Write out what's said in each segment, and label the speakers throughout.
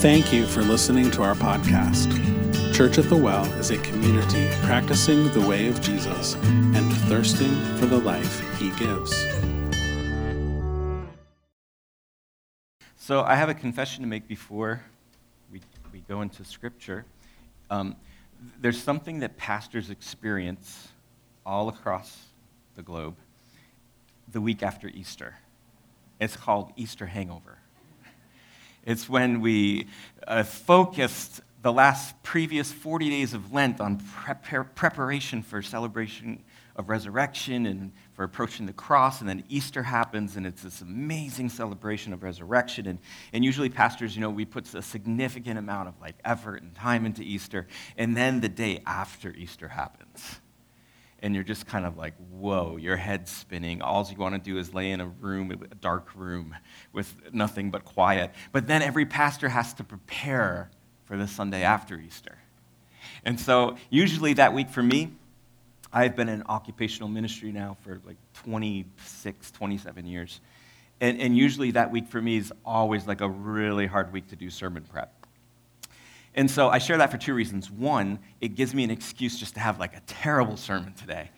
Speaker 1: Thank you for listening to our podcast. Church at the Well is a community practicing the way of Jesus and thirsting for the life he gives.
Speaker 2: So, I have a confession to make before we, we go into Scripture. Um, there's something that pastors experience all across the globe the week after Easter. It's called Easter hangover. It's when we uh, focused the last previous 40 days of Lent on prepar- preparation for celebration of resurrection and for approaching the cross, and then Easter happens, and it's this amazing celebration of resurrection. And, and usually, pastors, you know, we put a significant amount of like effort and time into Easter, and then the day after Easter happens and you're just kind of like, whoa, your head's spinning. All you want to do is lay in a room, a dark room, with nothing but quiet. But then every pastor has to prepare for the Sunday after Easter. And so, usually that week for me, I've been in occupational ministry now for like 26, 27 years. And, and usually that week for me is always like a really hard week to do sermon prep. And so I share that for two reasons. One, it gives me an excuse just to have like a terrible sermon today.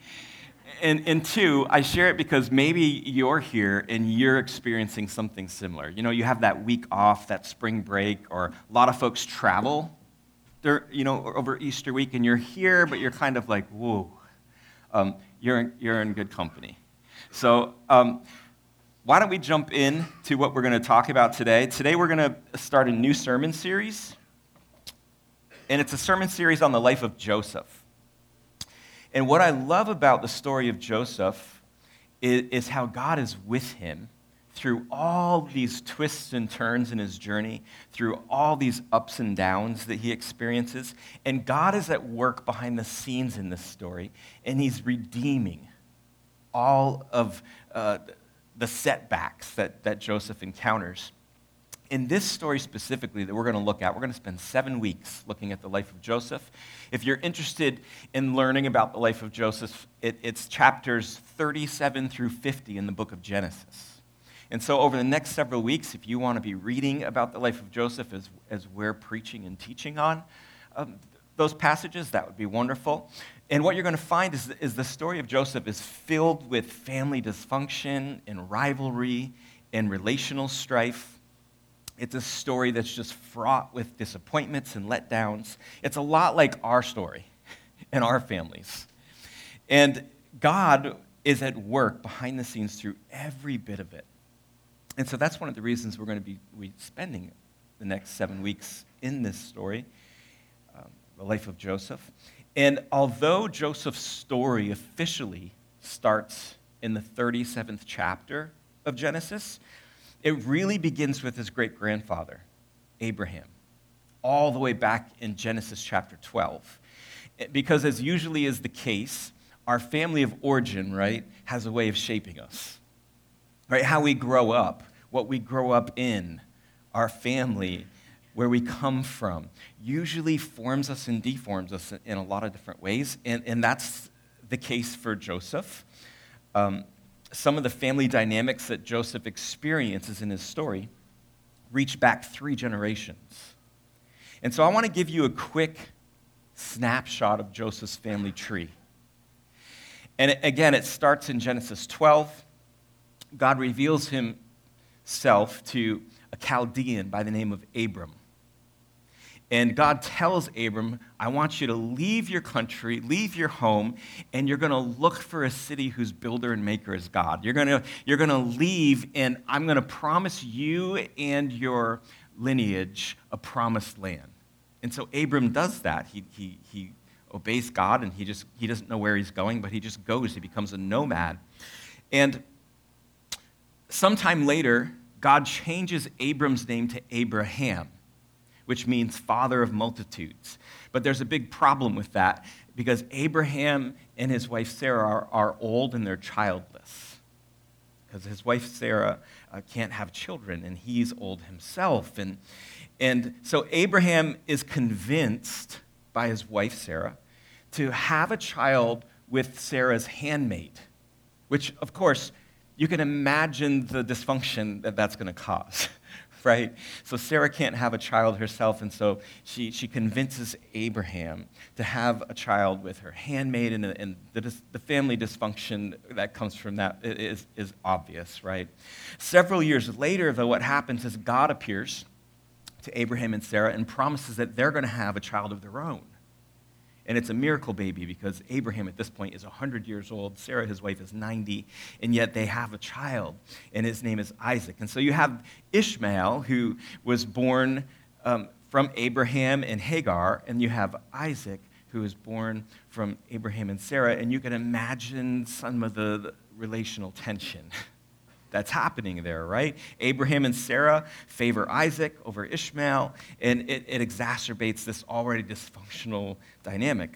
Speaker 2: And, and two, I share it because maybe you're here and you're experiencing something similar. You know, you have that week off, that spring break, or a lot of folks travel, you know, over Easter week, and you're here, but you're kind of like, whoa, um, you're, in, you're in good company. So, um, why don't we jump in to what we're going to talk about today? Today, we're going to start a new sermon series and it's a sermon series on the life of Joseph. And what I love about the story of Joseph is, is, how God is with him through all these twists and turns in his journey, through all these ups and downs that he experiences. And God is at work behind the scenes in this story, and he's redeeming all of uh, the setbacks that, that Joseph encounters in this story specifically that we're going to look at, we're going to spend seven weeks looking at the life of Joseph. If you're interested in learning about the life of Joseph, it, it's chapters 37 through 50 in the book of Genesis. And so, over the next several weeks, if you want to be reading about the life of Joseph as, as we're preaching and teaching on um, those passages, that would be wonderful. And what you're going to find is, is the story of Joseph is filled with family dysfunction and rivalry and relational strife it's a story that's just fraught with disappointments and letdowns. It's a lot like our story and our families. And God is at work behind the scenes through every bit of it. And so that's one of the reasons we're going to be spending the next seven weeks in this story, um, the life of Joseph. And although Joseph's story officially starts in the 37th chapter of Genesis, it really begins with his great grandfather, Abraham, all the way back in Genesis chapter 12. Because, as usually is the case, our family of origin, right, has a way of shaping us. Right? How we grow up, what we grow up in, our family, where we come from, usually forms us and deforms us in a lot of different ways. And, and that's the case for Joseph. Um, some of the family dynamics that Joseph experiences in his story reach back three generations. And so I want to give you a quick snapshot of Joseph's family tree. And again, it starts in Genesis 12. God reveals himself to a Chaldean by the name of Abram. And God tells Abram, I want you to leave your country, leave your home, and you're going to look for a city whose builder and maker is God. You're going to, you're going to leave, and I'm going to promise you and your lineage a promised land. And so Abram does that. He, he, he obeys God, and he, just, he doesn't know where he's going, but he just goes. He becomes a nomad. And sometime later, God changes Abram's name to Abraham which means father of multitudes. But there's a big problem with that because Abraham and his wife Sarah are, are old and they're childless. Because his wife Sarah uh, can't have children and he's old himself. And, and so Abraham is convinced by his wife Sarah to have a child with Sarah's handmaid, which, of course, you can imagine the dysfunction that that's going to cause. right? So Sarah can't have a child herself, and so she, she convinces Abraham to have a child with her handmaid, and, and the, the family dysfunction that comes from that is, is obvious, right? Several years later, though, what happens is God appears to Abraham and Sarah and promises that they're going to have a child of their own. And it's a miracle baby because Abraham at this point is 100 years old. Sarah, his wife, is 90. And yet they have a child, and his name is Isaac. And so you have Ishmael, who was born um, from Abraham and Hagar, and you have Isaac, who was born from Abraham and Sarah. And you can imagine some of the, the relational tension that's happening there, right? Abraham and Sarah favor Isaac over Ishmael, and it, it exacerbates this already dysfunctional dynamic.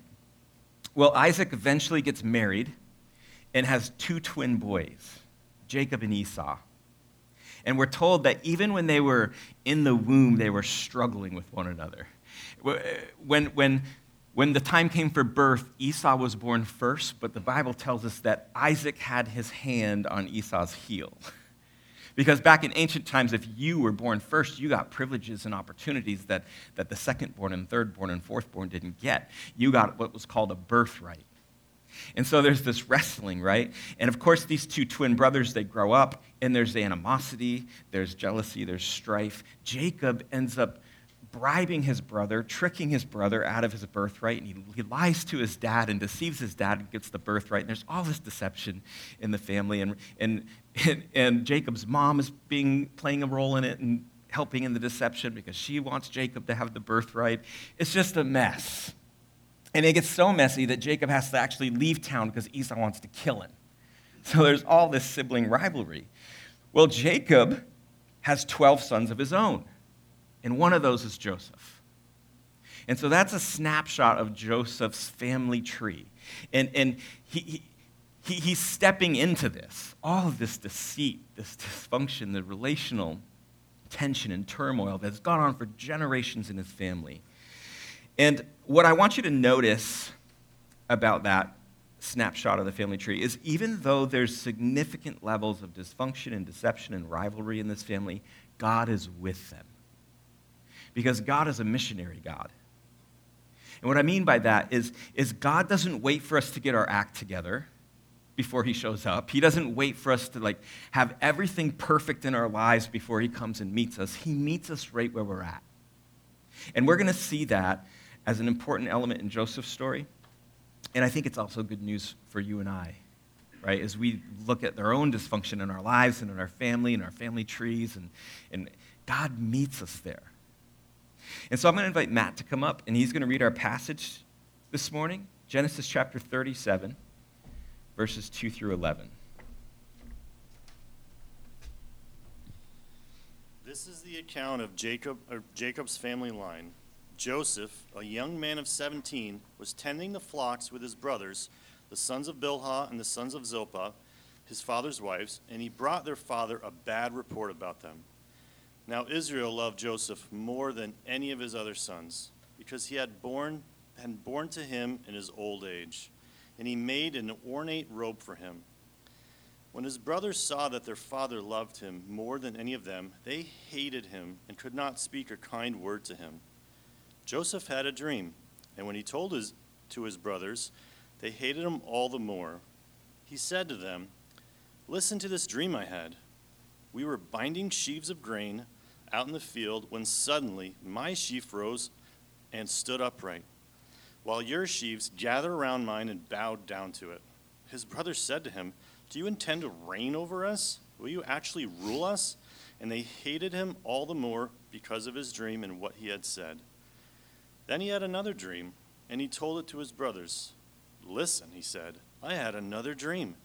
Speaker 2: Well, Isaac eventually gets married and has two twin boys, Jacob and Esau. And we're told that even when they were in the womb, they were struggling with one another. When, when when the time came for birth, Esau was born first, but the Bible tells us that Isaac had his hand on Esau's heel. Because back in ancient times, if you were born first, you got privileges and opportunities that, that the second-born and third-born and fourth-born didn't get. You got what was called a birthright. And so there's this wrestling, right? And of course, these two twin brothers, they grow up, and there's animosity, there's jealousy, there's strife. Jacob ends up bribing his brother, tricking his brother out of his birthright, and he, he lies to his dad and deceives his dad and gets the birthright. And there's all this deception in the family, and, and, and, and Jacob's mom is being, playing a role in it and helping in the deception because she wants Jacob to have the birthright. It's just a mess. And it gets so messy that Jacob has to actually leave town because Esau wants to kill him. So there's all this sibling rivalry. Well, Jacob has 12 sons of his own and one of those is Joseph. And so that's a snapshot of Joseph's family tree. And, and he, he, he's stepping into this, all of this deceit, this dysfunction, the relational tension and turmoil that's gone on for generations in his family. And what I want you to notice about that snapshot of the family tree is even though there's significant levels of dysfunction and deception and rivalry in this family, God is with them because God is a missionary God. And what I mean by that is, is God doesn't wait for us to get our act together before he shows up. He doesn't wait for us to like have everything perfect in our lives before he comes and meets us. He meets us right where we're at. And we're going to see that as an important element in Joseph's story. And I think it's also good news for you and I, right? As we look at their own dysfunction in our lives and in our family and our family trees, and, and God meets us there. And so I'm going to invite Matt to come up, and he's going to read our passage this morning Genesis chapter 37, verses 2 through 11.
Speaker 3: This is the account of Jacob, Jacob's family line. Joseph, a young man of 17, was tending the flocks with his brothers, the sons of Bilhah and the sons of Zilpah, his father's wives, and he brought their father a bad report about them. Now Israel loved Joseph more than any of his other sons, because he had born had born to him in his old age, and he made an ornate robe for him. When his brothers saw that their father loved him more than any of them, they hated him and could not speak a kind word to him. Joseph had a dream, and when he told his, to his brothers, they hated him all the more. He said to them, Listen to this dream I had. We were binding sheaves of grain out in the field when suddenly my sheaf rose and stood upright, while your sheaves gathered around mine and bowed down to it. His brothers said to him, Do you intend to reign over us? Will you actually rule us? And they hated him all the more because of his dream and what he had said. Then he had another dream, and he told it to his brothers. Listen, he said, I had another dream.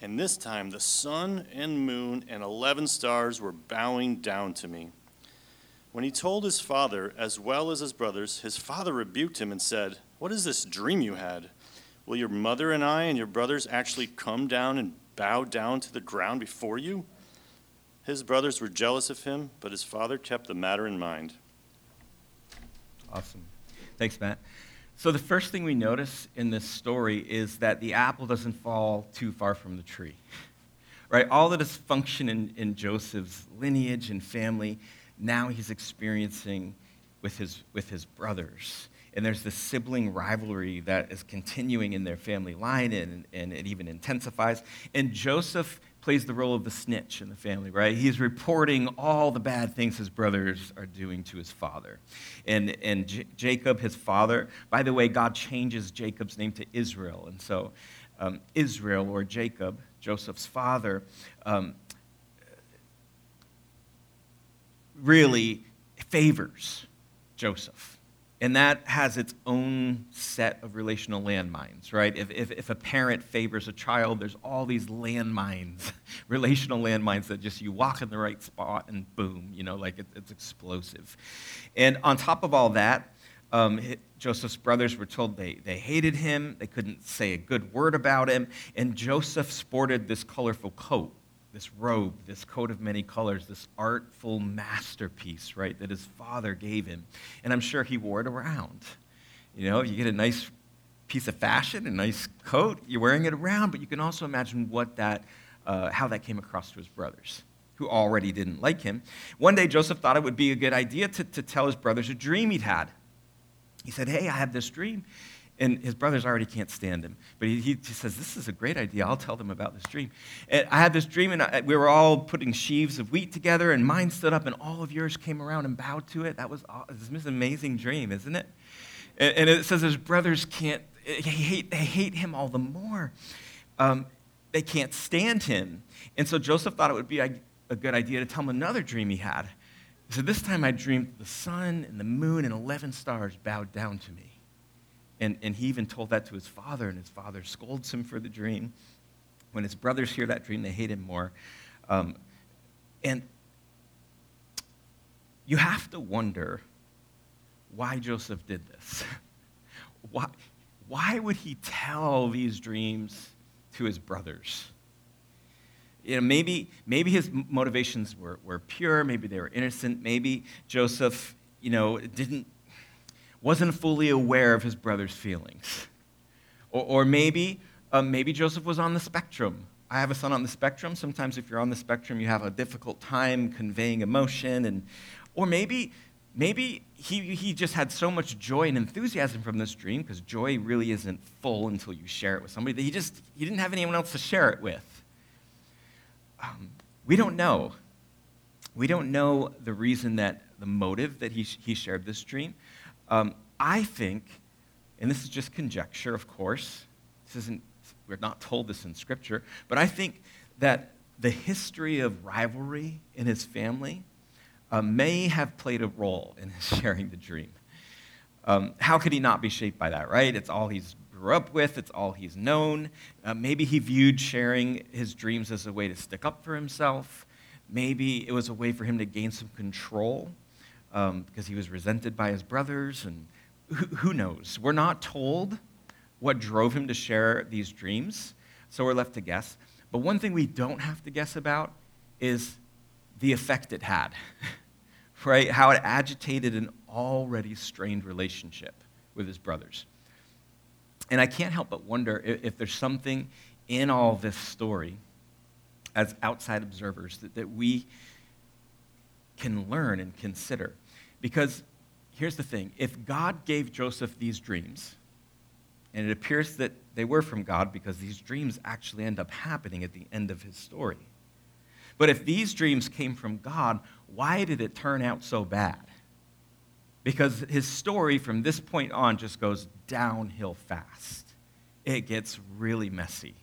Speaker 3: And this time the sun and moon and eleven stars were bowing down to me. When he told his father, as well as his brothers, his father rebuked him and said, What is this dream you had? Will your mother and I and your brothers actually come down and bow down to the ground before you? His brothers were jealous of him, but his father kept the matter in mind.
Speaker 2: Awesome. Thanks, Matt. So, the first thing we notice in this story is that the apple doesn't fall too far from the tree. Right? All the dysfunction in, in Joseph's lineage and family now he's experiencing with his, with his brothers. And there's this sibling rivalry that is continuing in their family line, and, and it even intensifies. And Joseph plays the role of the snitch in the family, right? He's reporting all the bad things his brothers are doing to his father. And, and J- Jacob, his father, by the way, God changes Jacob's name to Israel. And so um, Israel, or Jacob, Joseph's father, um, really favors Joseph. And that has its own set of relational landmines, right? If, if, if, a parent favors a child, there's all these landmines, relational landmines that just you walk in the right spot and boom, you know, like it, it's explosive. And on top of all that, um, Joseph's brothers were told they, they hated him, they couldn't say a good word about him, and Joseph sported this colorful coat this robe, this coat of many colors, this artful masterpiece, right, that his father gave him. And I'm sure he wore it around. You know, you get a nice piece of fashion, a nice coat, you're wearing it around, but you can also imagine what that, uh, how that came across to his brothers, who already didn't like him. One day, Joseph thought it would be a good idea to, to tell his brothers a dream he'd had. He said, Hey, I have this dream. And his brothers already can't stand him. But he, he, says, This is a great idea. I'll tell them about this dream. And I had this dream, and I, we were all putting sheaves of wheat together, and mine stood up, and all of yours came around and bowed to it. That was this amazing dream, isn't it? And, and, it says his brothers can't, they hate, they hate him all the more. Um, they can't stand him. And so Joseph thought it would be a, a good idea to tell him another dream he had. He said, This time I dreamed the sun and the moon and 11 stars bowed down to me. And, and he even told that to his father, and his father scolds him for the dream. When his brothers hear that dream, they hate him more. Um, and you have to wonder why Joseph did this. why, why would he tell these dreams to his brothers? You know, maybe, maybe his motivations were, were pure, maybe they were innocent, maybe Joseph, you know, didn't wasn't fully aware of his brother's feelings. Or, or maybe, uh, maybe Joseph was on the spectrum. I have a son on the spectrum. Sometimes, if you're on the spectrum, you have a difficult time conveying emotion. And, or maybe, maybe he, he just had so much joy and enthusiasm from this dream, because joy really isn't full until you share it with somebody, that he just he didn't have anyone else to share it with. Um, we don't know. We don't know the reason that the motive that he, he shared this dream. Um, I think, and this is just conjecture, of course, this isn't, we're not told this in Scripture, but I think that the history of rivalry in his family uh, may have played a role in his sharing the dream. Um, how could he not be shaped by that, right? It's all he's grew up with, it's all he's known. Uh, maybe he viewed sharing his dreams as a way to stick up for himself. Maybe it was a way for him to gain some control um, because he was resented by his brothers, and who, who knows? We're not told what drove him to share these dreams, so we're left to guess. But one thing we don't have to guess about is the effect it had, right? How it agitated an already strained relationship with his brothers. And I can't help but wonder if, there's something in all this story as outside observers that, that we can learn and consider. Because here's the thing if God gave Joseph these dreams, and it appears that they were from God because these dreams actually end up happening at the end of his story. But if these dreams came from God, why did it turn out so bad? Because his story from this point on just goes downhill fast. It gets really messy.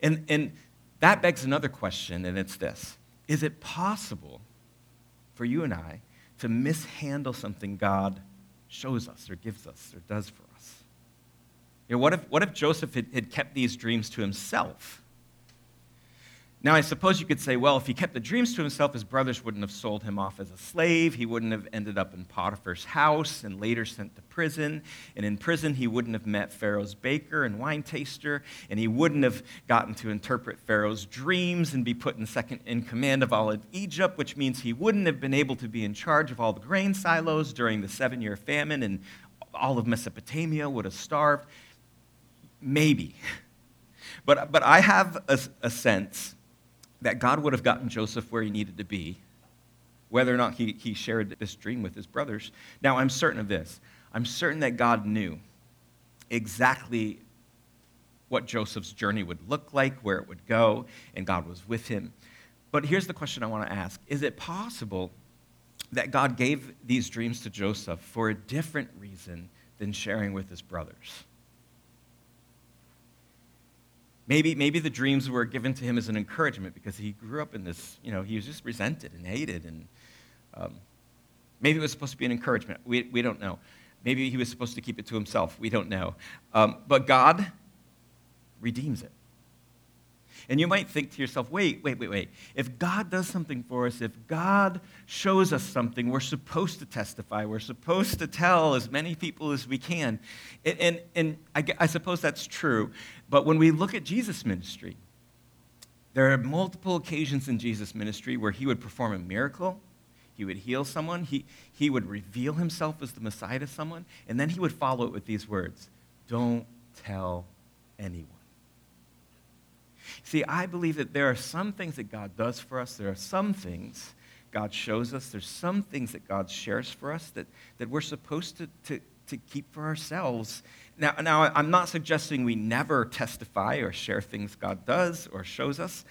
Speaker 2: And, and that begs another question, and it's this Is it possible for you and I to mishandle something God shows us or gives us or does for us. You know, what, if, what if Joseph had, had kept these dreams to himself? Now, I suppose you could say, well, if he kept the dreams to himself, his brothers wouldn't have sold him off as a slave. He wouldn't have ended up in Potiphar's house and later sent to prison. And in prison, he wouldn't have met Pharaoh's baker and wine taster. And he wouldn't have gotten to interpret Pharaoh's dreams and be put in second in command of all of Egypt, which means he wouldn't have been able to be in charge of all the grain silos during the seven year famine, and all of Mesopotamia would have starved. Maybe. But, but I have a, a sense that God would have gotten Joseph where he needed to be whether or not he, he shared this dream with his brothers. Now, I'm certain of this. I'm certain that God knew exactly what Joseph's journey would look like, where it would go, and God was with him. But here's the question I want to ask Is it possible that God gave these dreams to Joseph for a different reason than sharing with his brothers? Maybe, maybe the dreams were given to him as an encouragement because he grew up in this, you know, he was just resented and hated. And um, maybe it was supposed to be an encouragement. We, we don't know. Maybe he was supposed to keep it to himself. We don't know. Um, but God redeems it. And you might think to yourself, wait, wait, wait, wait. If God does something for us, if God shows us something, we're supposed to testify. We're supposed to tell as many people as we can. And, and, and I, I suppose that's true. But when we look at Jesus' ministry, there are multiple occasions in Jesus' ministry where he would perform a miracle, he would heal someone, he, he would reveal himself as the Messiah to someone, and then he would follow it with these words Don't tell anyone. See, I believe that there are some things that God does for us, there are some things God shows us, there's some things that God shares for us that, that we're supposed to, to, to keep for ourselves. Now, now, I'm not suggesting we never testify or share things God does or shows us,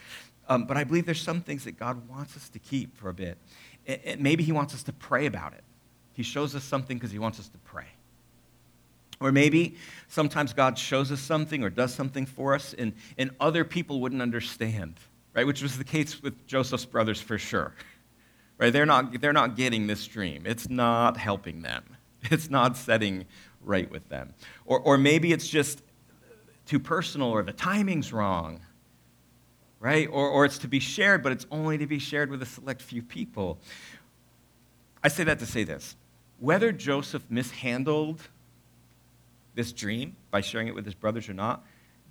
Speaker 2: um, but I believe there's some things that God wants us to keep for a bit. It, it, maybe He wants us to pray about it. He shows us something because He wants us to pray. Or maybe sometimes God shows us something or does something for us and, and other people wouldn't understand, right? Which was the case with Joseph's brothers for sure, right? They're not, they're not getting this dream. It's not helping them, it's not setting right with them. Or, or maybe it's just too personal or the timing's wrong, right? Or, or it's to be shared, but it's only to be shared with a select few people. I say that to say this whether Joseph mishandled this dream by sharing it with his brothers or not,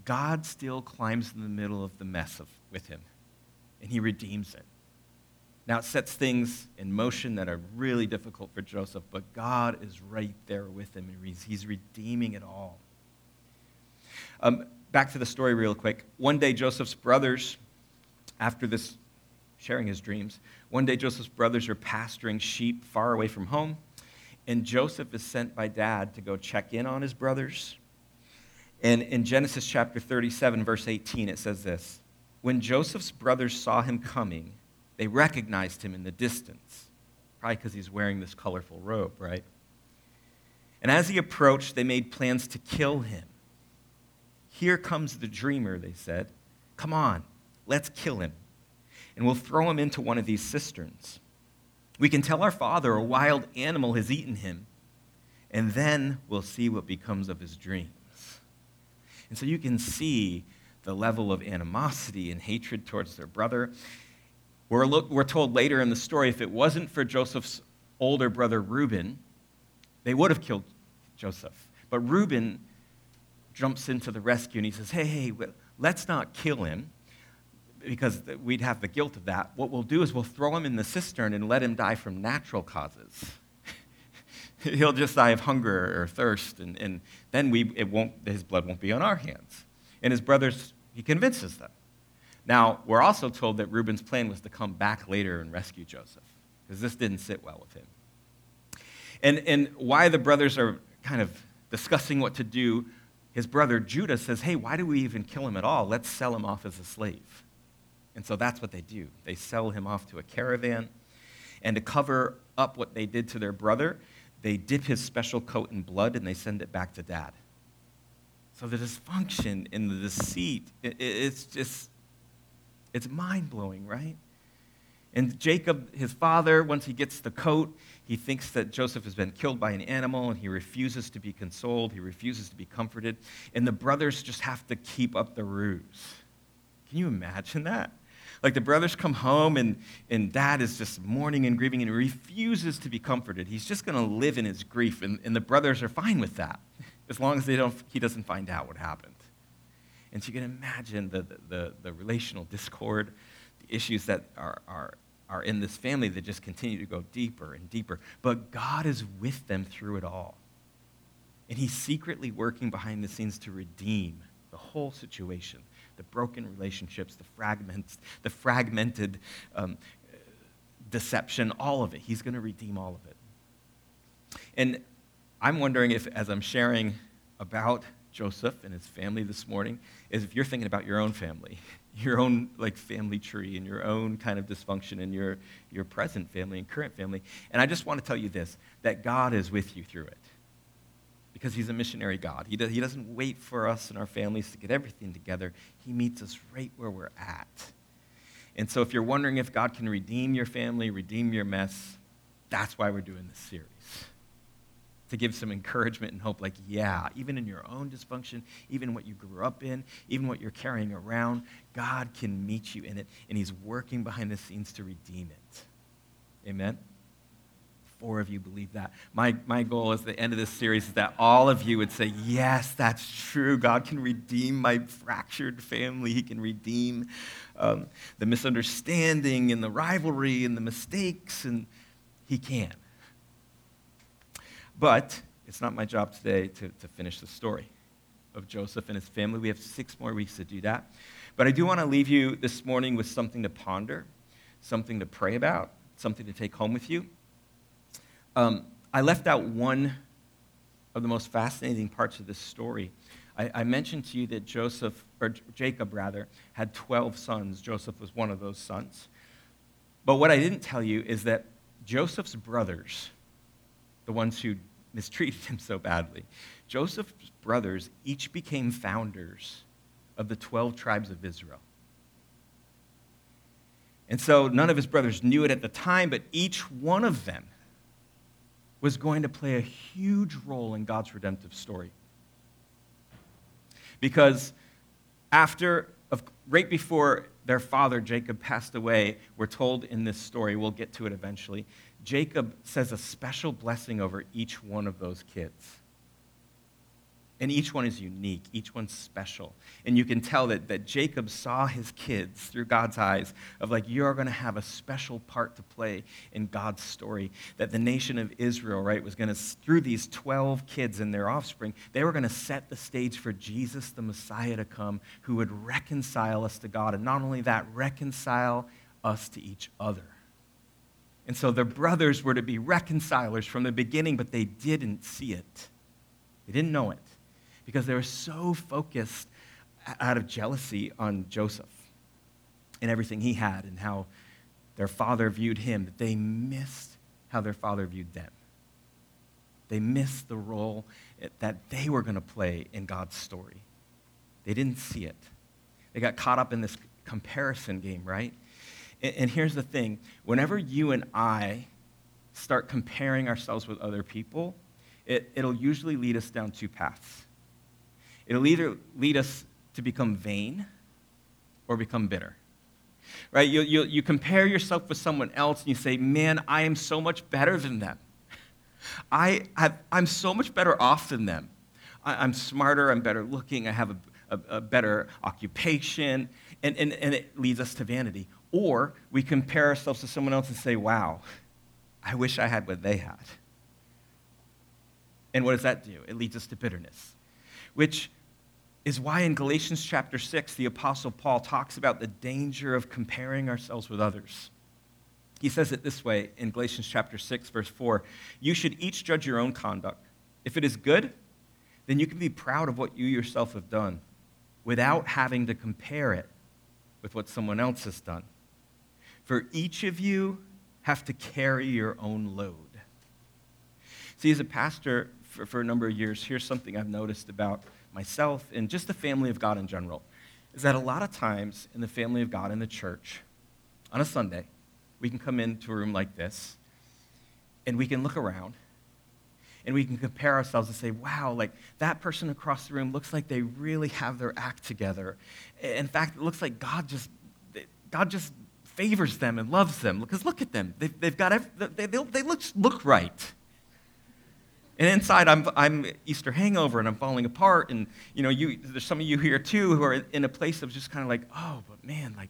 Speaker 2: God still climbs in the middle of the mess of, with him, and he redeems it. Now, it sets things in motion that are really difficult for Joseph, but God is right there with him, and he's, redeeming it all. Um, back to the story, real quick. One day, Joseph's brothers, after this sharing his dreams, one day Joseph's brothers are pasturing sheep far away from home and Joseph is sent by dad to go check in on his brothers. And in Genesis chapter 37, verse 18, it says this When Joseph's brothers saw him coming, they recognized him in the distance, probably because he's wearing this colorful robe, right? And as he approached, they made plans to kill him. Here comes the dreamer, they said. Come on, let's kill him. And we'll throw him into one of these cisterns. We can tell our father a wild animal has eaten him, and then we'll see what becomes of his dreams. And so you can see the level of animosity and hatred towards their brother. We're, look, we're told later in the story if it wasn't for Joseph's older brother Reuben, they would have killed Joseph. But Reuben jumps into the rescue and he says, Hey, hey, let's not kill him because we'd have the guilt of that. What we'll do is we'll throw him in the cistern and let him die from natural causes. He'll just die of hunger or thirst, and, and then we, it won't, his blood won't be on our hands. And his brothers, he convinces them. Now, we're also told that Reuben's plan was to come back later and rescue Joseph, because this didn't sit well with him. And, and why the brothers are kind of discussing what to do, his brother Judah says, Hey, why do we even kill him at all? Let's sell him off as a slave. And so that's what they do. They sell him off to a caravan. And to cover up what they did to their brother, they dip his special coat in blood and they send it back to dad. So the dysfunction and the deceit, it's just, it's mind blowing, right? And Jacob, his father, once he gets the coat, he thinks that Joseph has been killed by an animal and he refuses to be consoled. He refuses to be comforted. And the brothers just have to keep up the ruse. Can you imagine that? Like the brothers come home and, and dad is just mourning and grieving and he refuses to be comforted. He's just going to live in his grief. And, and the brothers are fine with that as long as they don't, he doesn't find out what happened. And so you can imagine the, the, the relational discord, the issues that are, are, are in this family that just continue to go deeper and deeper. But God is with them through it all. And he's secretly working behind the scenes to redeem the whole situation the broken relationships, the fragments, the fragmented um, deception, all of it. He's going to redeem all of it. And I'm wondering if, as I'm sharing about Joseph and his family this morning, is if you're thinking about your own family, your own like family tree and your own kind of dysfunction in your, your present family and current family. And I just want to tell you this that God is with you through it because he's a missionary God. He, he doesn't wait for us and our families to get everything together, he meets us right where we're at. And so if you're wondering if God can redeem your family, redeem your mess, that's why we're doing this series. To give some encouragement and hope, like, yeah, even in your own dysfunction, even what you grew up in, even what you're carrying around, God can meet you in it, and He's working behind the scenes to redeem it. Amen? Four of you believe that. My, my goal is the end of this series is that all of you would say, Yes, that's true. God can redeem my fractured family. He can redeem um, the misunderstanding and the rivalry and the mistakes, and He can. But it's not my job today to, to finish the story of Joseph and his family. We have six more weeks to do that. But I do want to leave you this morning with something to ponder, something to pray about, something to take home with you. Um, I left out one of the most fascinating parts of this story. I, I, mentioned to you that Joseph, or Jacob rather, had 12 sons. Joseph was one of those sons. But what I didn't tell you is that Joseph's brothers, the ones who mistreated him so badly, Joseph's brothers each became founders of the 12 tribes of Israel. And so none of his brothers knew it at the time, but each one of them was going to play a huge role in God's redemptive story. Because after, right before their father Jacob passed away, we're told in this story, we'll get to it eventually, Jacob says a special blessing over each one of those kids. And each one is unique, each one's special. And you can tell that, that Jacob saw his kids through God's eyes of like, you're going to have a special part to play in God's story. That the nation of Israel, right, was going to, through these 12 kids and their offspring, they were going to set the stage for Jesus, the Messiah, to come, who would reconcile us to God. And not only that, reconcile us to each other. And so their brothers were to be reconcilers from the beginning, but they didn't see it. They didn't know it because they were so focused out of jealousy on Joseph and everything he had and how their father viewed him that they missed how their father viewed them. They missed the role that they were going to play in God's story. They didn't see it. They got caught up in this comparison game, right? And here's the thing whenever you and I start comparing ourselves with other people, it, will usually lead us down two paths. It'll either lead us to become vain or become bitter. Right? You, you, you compare yourself with someone else and you say, Man, I am so much better than them. I have, I'm so much better off than them. I, am smarter, I'm better looking, I have a, a, a better occupation, and, and, and it leads us to vanity. Or we compare ourselves to someone else and say, Wow, I wish I had what they had. And what does that do? It leads us to bitterness, which is why in Galatians chapter 6, the Apostle Paul talks about the danger of comparing ourselves with others. He says it this way in Galatians chapter 6, verse 4 You should each judge your own conduct. If it is good, then you can be proud of what you yourself have done without having to compare it with what someone else has done. For each of you have to carry your own load. See, as a pastor for, for a number of years, here's something I've noticed about myself, and just the family of God in general, is that a lot of times in the family of God in the church, on a Sunday, we can come into a room like this, and we can look around, and we can compare ourselves and say, wow, like that person across the room looks like they really have their act together. In fact, it looks like God just, God just favors them and loves them. Because look at them. They've, they've got, they, they, they look, look right. And inside, I'm, I'm Easter hangover and I'm falling apart. And, you know, you, there's some of you here too who are in a place of just kind of like, oh, but man, like,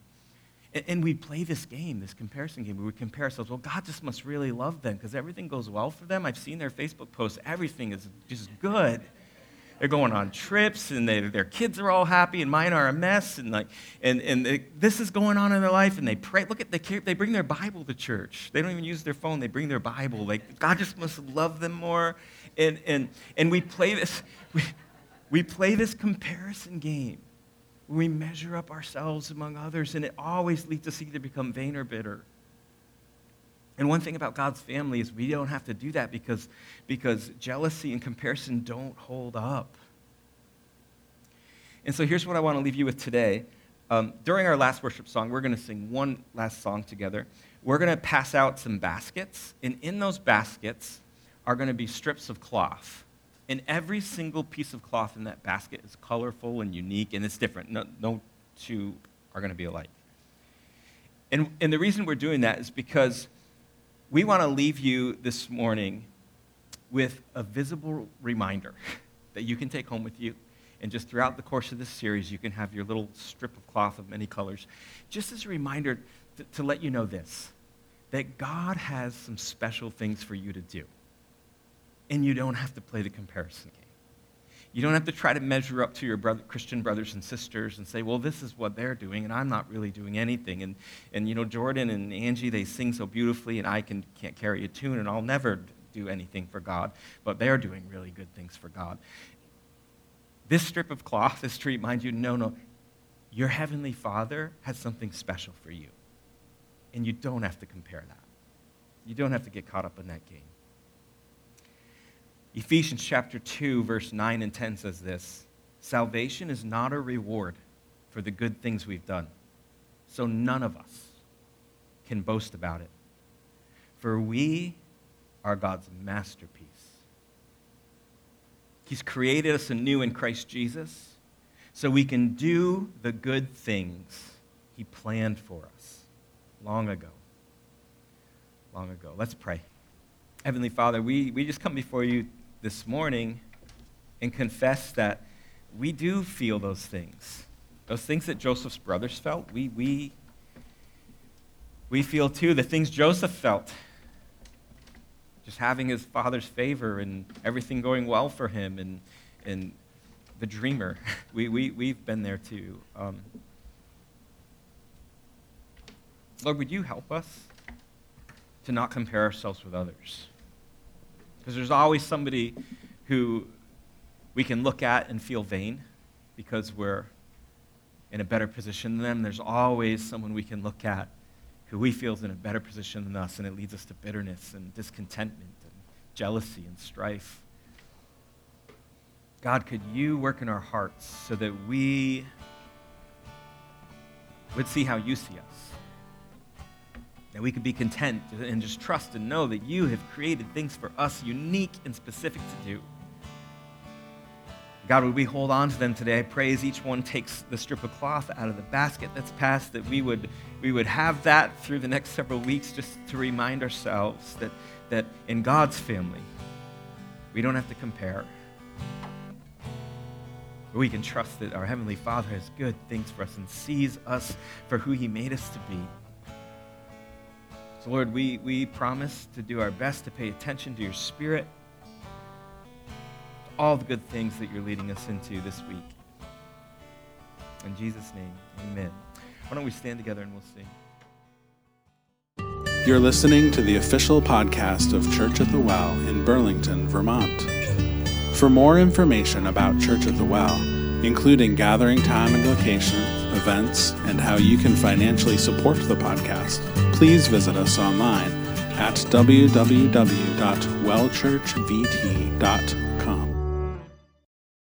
Speaker 2: and, and we play this game, this comparison game, we compare ourselves. Well, God just must really love them because everything goes well for them. I've seen their Facebook posts, everything is just good. they're going on trips, and they, their kids are all happy, and mine are a mess, and like, and, and they, this is going on in their life, and they pray. Look at they, they bring their Bible to church. They don't even use their phone. They bring their Bible. Like God just must love them more, and and and we play this, we, we play this comparison game. We measure up ourselves among others, and it always leads us either become vain or bitter. And one thing about God's family is we don't have to do that because, because jealousy and comparison don't hold up. And so here's what I want to leave you with today. Um, during our last worship song, we're going to sing one last song together. We're going to pass out some baskets, and in those baskets are going to be strips of cloth. And every single piece of cloth in that basket is colorful and unique, and it's different. No, no two are going to be alike. And, and the reason we're doing that is because we want to leave you this morning with a visible reminder that you can take home with you. And just throughout the course of this series, you can have your little strip of cloth of many colors. Just as a reminder to, to let you know this that God has some special things for you to do. And you don't have to play the comparison game. You don't have to try to measure up to your brother, Christian brothers and sisters and say, well, this is what they're doing, and I'm not really doing anything. And, and you know, Jordan and Angie, they sing so beautifully, and I can, can't carry a tune, and I'll never do anything for God. But they're doing really good things for God. This strip of cloth is to remind you no, no, your heavenly Father has something special for you. And you don't have to compare that. You don't have to get caught up in that game. Ephesians chapter 2, verse 9 and 10 says this Salvation is not a reward for the good things we've done. So none of us can boast about it. For we are God's masterpiece. He's created us anew in Christ Jesus so we can do the good things He planned for us long ago. Long ago. Let's pray. Heavenly Father, we, we just come before you this morning and confess that we do feel those things. Those things that Joseph's brothers felt, we, we, we feel too. The things Joseph felt, just having his father's favor and everything going well for him, and, and the dreamer. We, we, we've been there too. Um, Lord, would you help us to not compare ourselves with others? Because there's always somebody who we can look at and feel vain because we're in a better position than them. There's always someone we can look at who we feel is in a better position than us, and it leads us to bitterness and discontentment and jealousy and strife. God, could you work in our hearts so that we would see how you see us? That we could be content and just trust and know that you have created things for us unique and specific to do. God, would we hold on to them today? I pray as each one takes the strip of cloth out of the basket that's passed, that we would, we would have that through the next several weeks just to remind ourselves that, that in God's family, we don't have to compare. We can trust that our Heavenly Father has good things for us and sees us for who He made us to be. So, Lord, we, we promise to do our best to pay attention to your Spirit, all the good things that you're leading us into this week. In Jesus' name, amen. Why don't we stand together and we'll sing?
Speaker 1: You're listening to the official podcast of Church at the Well in Burlington, Vermont. For more information about Church at the Well, including gathering time and location, events, and how you can financially support the podcast, please visit us online at www.wellchurchvt.org.